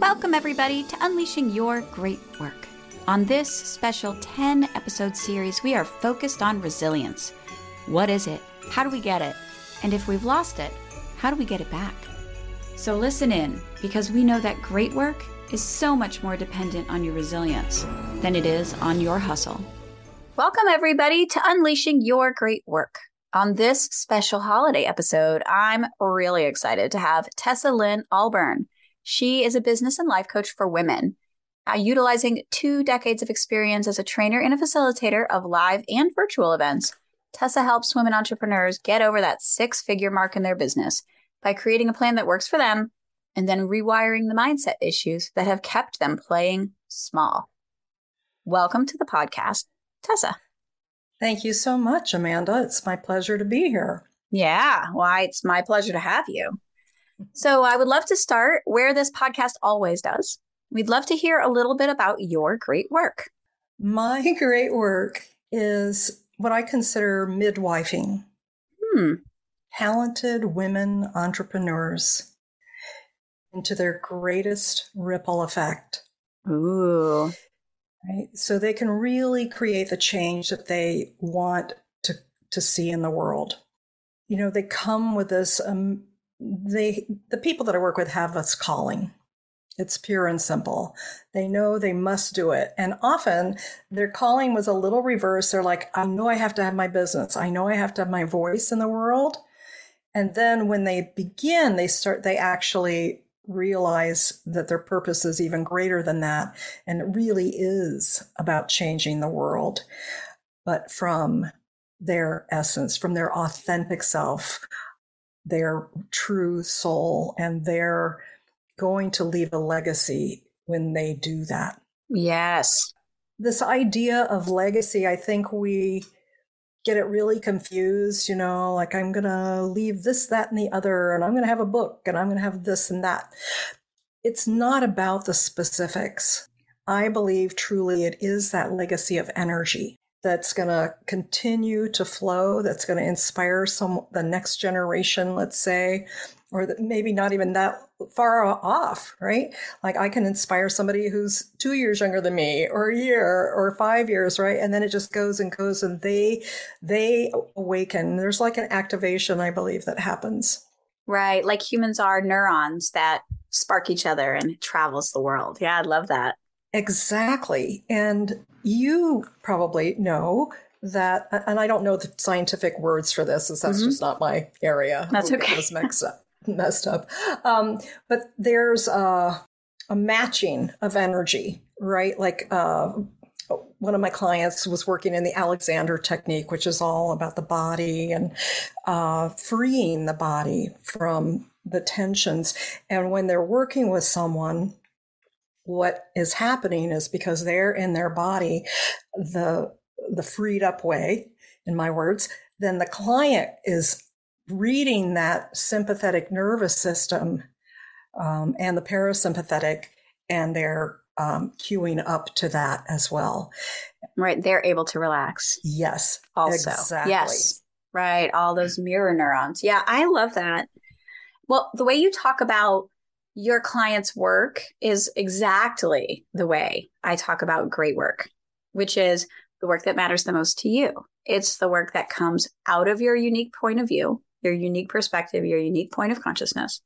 Welcome, everybody, to Unleashing Your Great Work. On this special 10 episode series, we are focused on resilience. What is it? How do we get it? And if we've lost it, how do we get it back? So listen in, because we know that great work is so much more dependent on your resilience than it is on your hustle. Welcome, everybody, to Unleashing Your Great Work. On this special holiday episode, I'm really excited to have Tessa Lynn Alburn. She is a business and life coach for women, uh, utilizing two decades of experience as a trainer and a facilitator of live and virtual events. Tessa helps women entrepreneurs get over that six figure mark in their business by creating a plan that works for them and then rewiring the mindset issues that have kept them playing small. Welcome to the podcast, Tessa. Thank you so much, Amanda. It's my pleasure to be here. Yeah, why, it's my pleasure to have you. So, I would love to start where this podcast always does. We'd love to hear a little bit about your great work. My great work is what I consider midwifing. Hmm. Talented women entrepreneurs into their greatest ripple effect. Ooh. Right. So they can really create the change that they want to, to see in the world. You know, they come with this, um, they, the people that I work with have this calling. It's pure and simple. They know they must do it. And often their calling was a little reverse. They're like, I know I have to have my business. I know I have to have my voice in the world. And then when they begin, they start, they actually realize that their purpose is even greater than that. And it really is about changing the world, but from their essence, from their authentic self, their true soul, and they're going to leave a legacy when they do that. Yes. This idea of legacy, I think we get it really confused, you know, like I'm going to leave this, that, and the other, and I'm going to have a book, and I'm going to have this and that. It's not about the specifics. I believe truly it is that legacy of energy that's going to continue to flow, that's going to inspire some the next generation, let's say, or that maybe not even that far off, right? Like I can inspire somebody who's two years younger than me, or a year, or five years, right? And then it just goes and goes, and they they awaken. There's like an activation, I believe, that happens. Right, like humans are neurons that spark each other, and travels the world. Yeah, I love that. Exactly, and you probably know that and i don't know the scientific words for this as that's mm-hmm. just not my area that's okay this mixed up messed up. Um, but there's a, a, matching of energy, right? Like uh, one of my clients was working in the Alexander technique, which is all about the body and uh, freeing the body from the tensions. And when they're working with someone, what is happening is because they're in their body, the the freed up way, in my words, then the client is reading that sympathetic nervous system um, and the parasympathetic, and they're um, queuing up to that as well. Right. They're able to relax. Yes. Also. Exactly. Yes. Right. All those mirror neurons. Yeah. I love that. Well, the way you talk about your client's work is exactly the way I talk about great work, which is the work that matters the most to you. It's the work that comes out of your unique point of view your unique perspective, your unique point of consciousness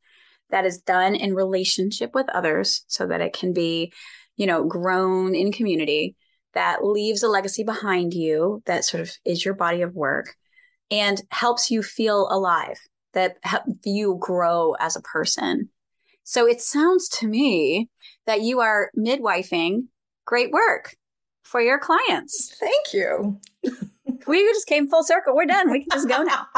that is done in relationship with others so that it can be, you know, grown in community that leaves a legacy behind you that sort of is your body of work and helps you feel alive, that help you grow as a person. So it sounds to me that you are midwifing great work for your clients. Thank you. we just came full circle. We're done. We can just go now.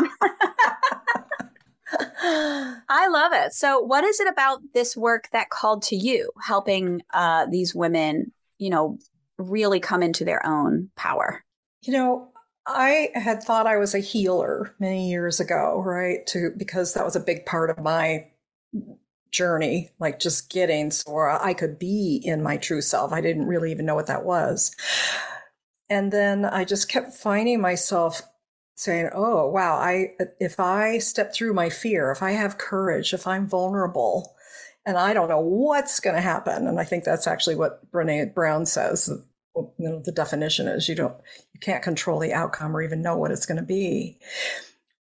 I love it. So, what is it about this work that called to you, helping uh, these women, you know, really come into their own power? You know, I had thought I was a healer many years ago, right? To because that was a big part of my journey, like just getting so I could be in my true self. I didn't really even know what that was. And then I just kept finding myself saying, "Oh, wow, I if I step through my fear, if I have courage, if I'm vulnerable, and I don't know what's going to happen. And I think that's actually what Brene Brown says. You know, the definition is you don't, you can't control the outcome or even know what it's going to be.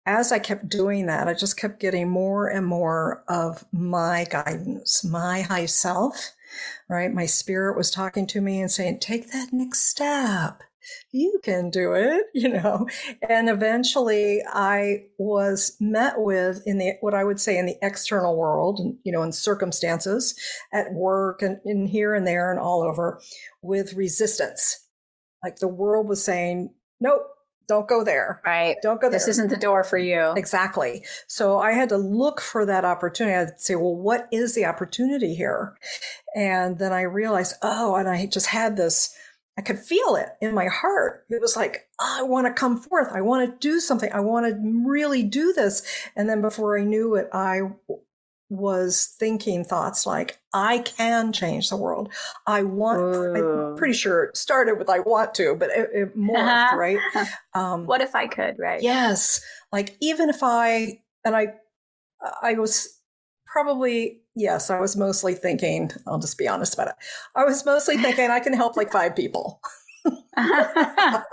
As I kept doing that, I just kept getting more and more of my guidance, my high self, right? My spirit was talking to me and saying, take that next step you can do it, you know. And eventually I was met with in the what I would say in the external world, you know, in circumstances at work and in here and there and all over with resistance. Like the world was saying, nope, don't go there. Right. Don't go there. This isn't the door for you. Exactly. So I had to look for that opportunity. I'd say, well, what is the opportunity here? And then I realized, oh, and I just had this I could feel it in my heart. It was like, oh, I want to come forth. I want to do something. I want to really do this. And then before I knew it, I was thinking thoughts like, I can change the world. I want, Ooh. I'm pretty sure it started with I want to, but it, it morphed, right? Um, what if I could, right? Yes. Like even if I, and I, I was probably yes i was mostly thinking i'll just be honest about it i was mostly thinking i can help like five people yeah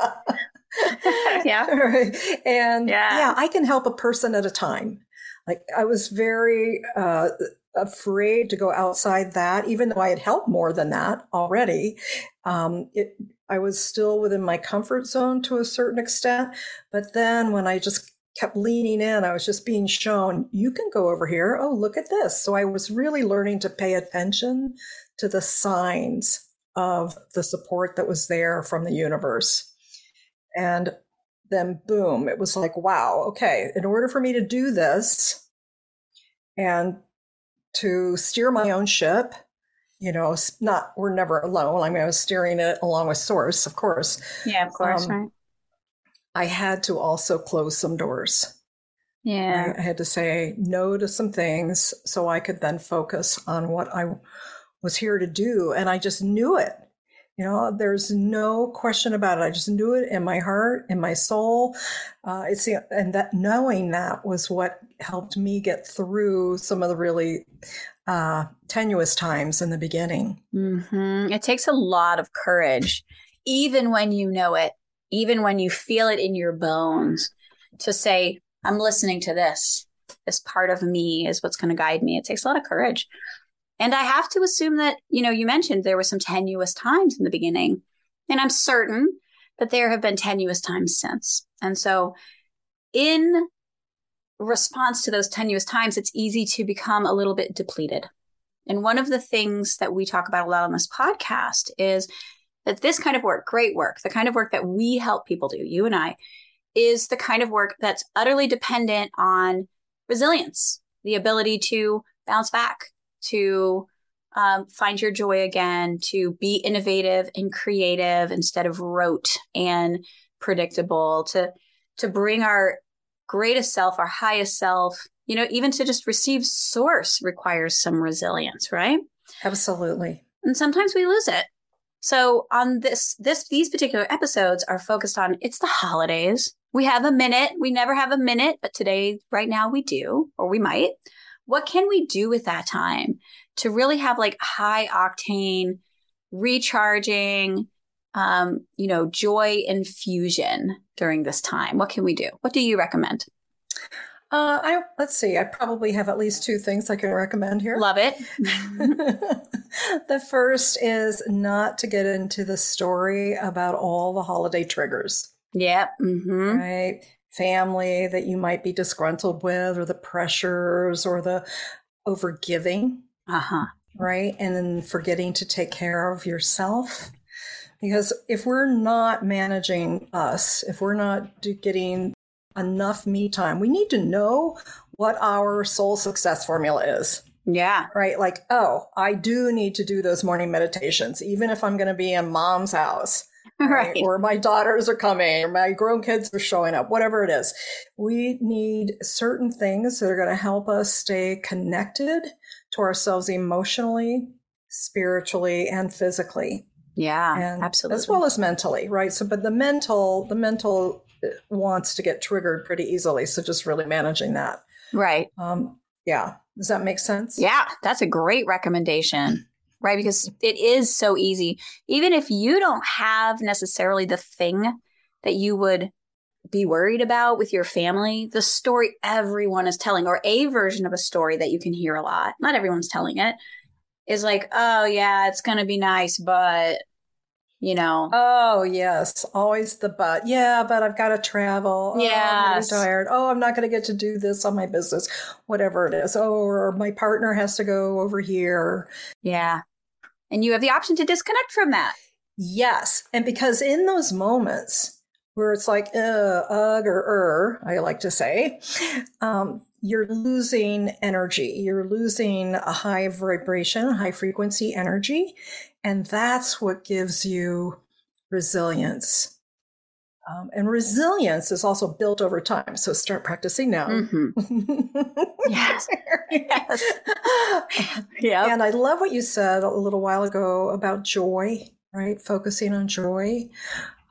right. and yeah. yeah i can help a person at a time like i was very uh, afraid to go outside that even though i had helped more than that already um, it, i was still within my comfort zone to a certain extent but then when i just kept leaning in. I was just being shown, you can go over here. Oh, look at this. So I was really learning to pay attention to the signs of the support that was there from the universe. And then, boom, it was like, wow, okay, in order for me to do this and to steer my own ship, you know, not, we're never alone. I mean, I was steering it along with Source, of course. Yeah, of course, um, right I had to also close some doors. Yeah. I, I had to say no to some things so I could then focus on what I was here to do. And I just knew it. You know, there's no question about it. I just knew it in my heart, in my soul. Uh, it's and that knowing that was what helped me get through some of the really uh, tenuous times in the beginning. Mm-hmm. It takes a lot of courage, even when you know it, even when you feel it in your bones, to say, I'm listening to this. This part of me is what's going to guide me. It takes a lot of courage. And I have to assume that, you know, you mentioned there were some tenuous times in the beginning. And I'm certain that there have been tenuous times since. And so, in response to those tenuous times, it's easy to become a little bit depleted. And one of the things that we talk about a lot on this podcast is that this kind of work, great work, the kind of work that we help people do, you and I, is the kind of work that's utterly dependent on resilience, the ability to bounce back, to um, find your joy again, to be innovative and creative instead of rote and predictable, to to bring our greatest self, our highest self, you know, even to just receive source requires some resilience, right? Absolutely. And sometimes we lose it. So on this this these particular episodes are focused on it's the holidays. We have a minute. We never have a minute, but today right now we do or we might. What can we do with that time to really have like high octane recharging um, you know, joy infusion during this time? What can we do? What do you recommend? Uh, I let's see. I probably have at least two things I can recommend here. Love it. the first is not to get into the story about all the holiday triggers. Yep. Mm-hmm. Right. Family that you might be disgruntled with, or the pressures, or the overgiving. Uh huh. Right. And then forgetting to take care of yourself. Because if we're not managing us, if we're not getting enough me time. We need to know what our soul success formula is. Yeah. Right. Like, oh, I do need to do those morning meditations, even if I'm going to be in mom's house. Right? right. Or my daughters are coming, or my grown kids are showing up, whatever it is. We need certain things that are going to help us stay connected to ourselves emotionally, spiritually, and physically. Yeah, and absolutely. As well as mentally, right? So, but the mental, the mental wants to get triggered pretty easily. So just really managing that. Right. Um, yeah. Does that make sense? Yeah, that's a great recommendation, right? Because it is so easy. Even if you don't have necessarily the thing that you would be worried about with your family, the story everyone is telling, or a version of a story that you can hear a lot, not everyone's telling it, is like, oh, yeah, it's going to be nice, but you know. Oh yes, always the but. Yeah, but I've got to travel. Oh, yeah, I'm tired. Oh, I'm not going to get to do this on my business, whatever it is. Oh, or my partner has to go over here. Yeah, and you have the option to disconnect from that. Yes, and because in those moments where it's like uh, ugh or er, I like to say, um, you're losing energy. You're losing a high vibration, high frequency energy. And that's what gives you resilience. Um, and resilience is also built over time. So start practicing now. Mm-hmm. yes. yes. yeah. And I love what you said a little while ago about joy, right? Focusing on joy.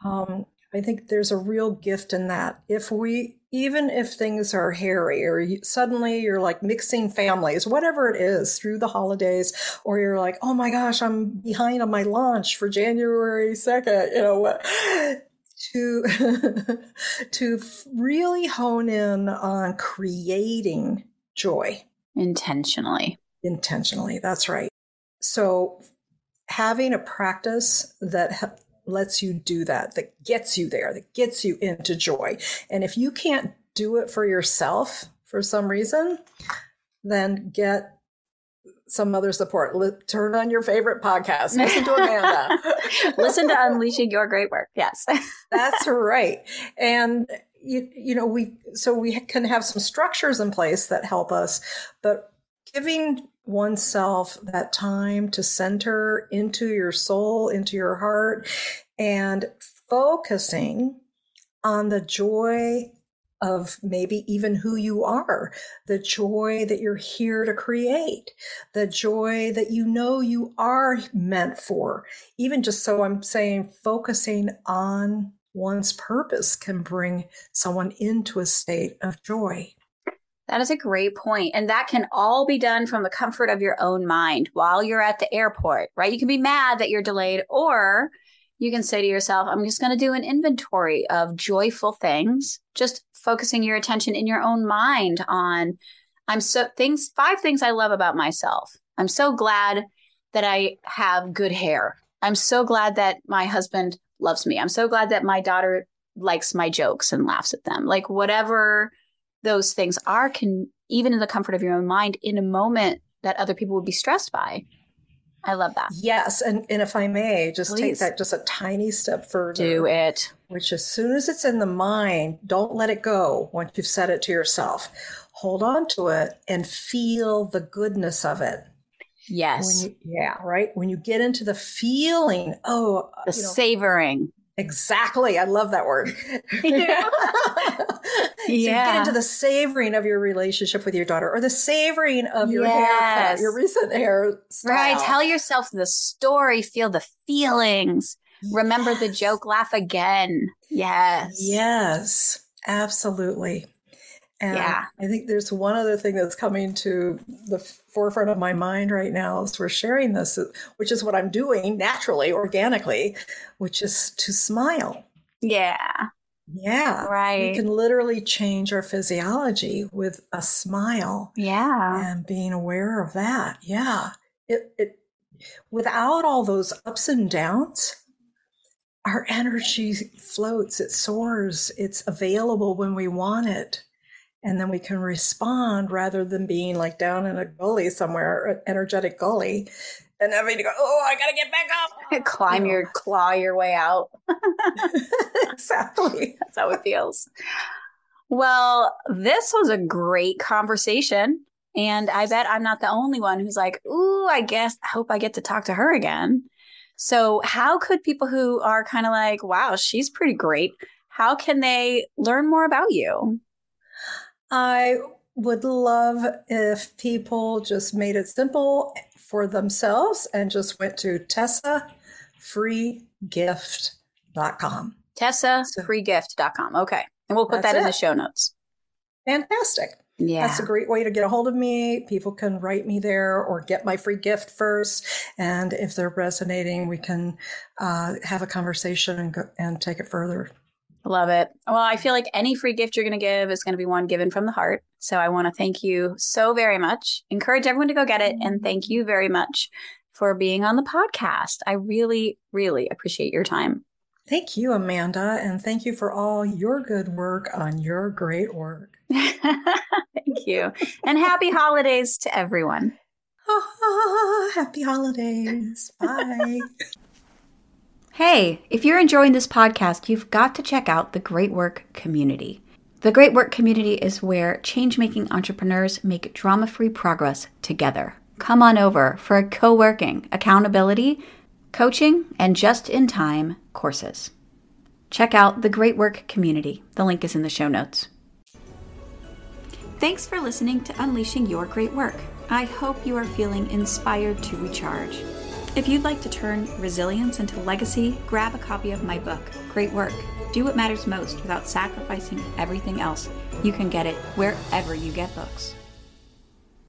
Um, I think there's a real gift in that. If we, even if things are hairy or you, suddenly you're like mixing families, whatever it is through the holidays, or you're like, oh my gosh, I'm behind on my launch for January 2nd, you know what? To, to really hone in on creating joy intentionally. Intentionally, that's right. So having a practice that lets you do that, that gets you there, that gets you into joy. And if you can't do it for yourself for some reason, then get some other support. L- turn on your favorite podcast. Listen to Amanda. Listen to Unleashing Your Great Work. Yes. That's right. And you, you know, we so we can have some structures in place that help us, but giving oneself that time to center into your soul, into your heart, and focusing on the joy of maybe even who you are, the joy that you're here to create, the joy that you know you are meant for. Even just so I'm saying, focusing on one's purpose can bring someone into a state of joy. That is a great point. And that can all be done from the comfort of your own mind while you're at the airport, right? You can be mad that you're delayed, or you can say to yourself, I'm just going to do an inventory of joyful things, just focusing your attention in your own mind on I'm so things, five things I love about myself. I'm so glad that I have good hair. I'm so glad that my husband loves me. I'm so glad that my daughter likes my jokes and laughs at them. Like whatever those things are can even in the comfort of your own mind in a moment that other people would be stressed by. I love that. Yes, and, and if I may, just Please. take that just a tiny step further. Do it. Which as soon as it's in the mind, don't let it go once you've said it to yourself. Hold on to it and feel the goodness of it. Yes. You, yeah, right. When you get into the feeling, oh, the you know, savoring. Exactly. I love that word. yeah. so you get into the savoring of your relationship with your daughter or the savoring of your yes. haircut, your recent hair. Right. Tell yourself the story, feel the feelings. Yes. Remember the joke, laugh again. Yes. Yes. Absolutely. And yeah. I think there's one other thing that's coming to the forefront of my mind right now as we're sharing this, which is what I'm doing naturally, organically, which is to smile. Yeah. Yeah. Right. We can literally change our physiology with a smile. Yeah. And being aware of that. Yeah. It, it, without all those ups and downs, our energy floats, it soars, it's available when we want it and then we can respond rather than being like down in a gully somewhere, an energetic gully, and having to go, oh, I gotta get back up. Climb you know. your claw your way out. exactly. That's how it feels. Well, this was a great conversation. And I bet I'm not the only one who's like, ooh, I guess I hope I get to talk to her again. So, how could people who are kind of like, wow, she's pretty great, how can they learn more about you? I would love if people just made it simple for themselves and just went to tessafreegift.com. Tessafreegift.com. Okay. And we'll put that in it. the show notes. Fantastic. Yeah. That's a great way to get a hold of me. People can write me there or get my free gift first. And if they're resonating, we can uh, have a conversation and, go, and take it further. Love it. Well, I feel like any free gift you're going to give is going to be one given from the heart. So I want to thank you so very much. Encourage everyone to go get it. And thank you very much for being on the podcast. I really, really appreciate your time. Thank you, Amanda. And thank you for all your good work on your great work. thank you. And happy holidays to everyone. happy holidays. Bye. Hey, if you're enjoying this podcast, you've got to check out the Great Work Community. The Great Work Community is where change making entrepreneurs make drama free progress together. Come on over for a co working, accountability, coaching, and just in time courses. Check out the Great Work Community. The link is in the show notes. Thanks for listening to Unleashing Your Great Work. I hope you are feeling inspired to recharge. If you'd like to turn resilience into legacy, grab a copy of my book, Great Work. Do what matters most without sacrificing everything else. You can get it wherever you get books.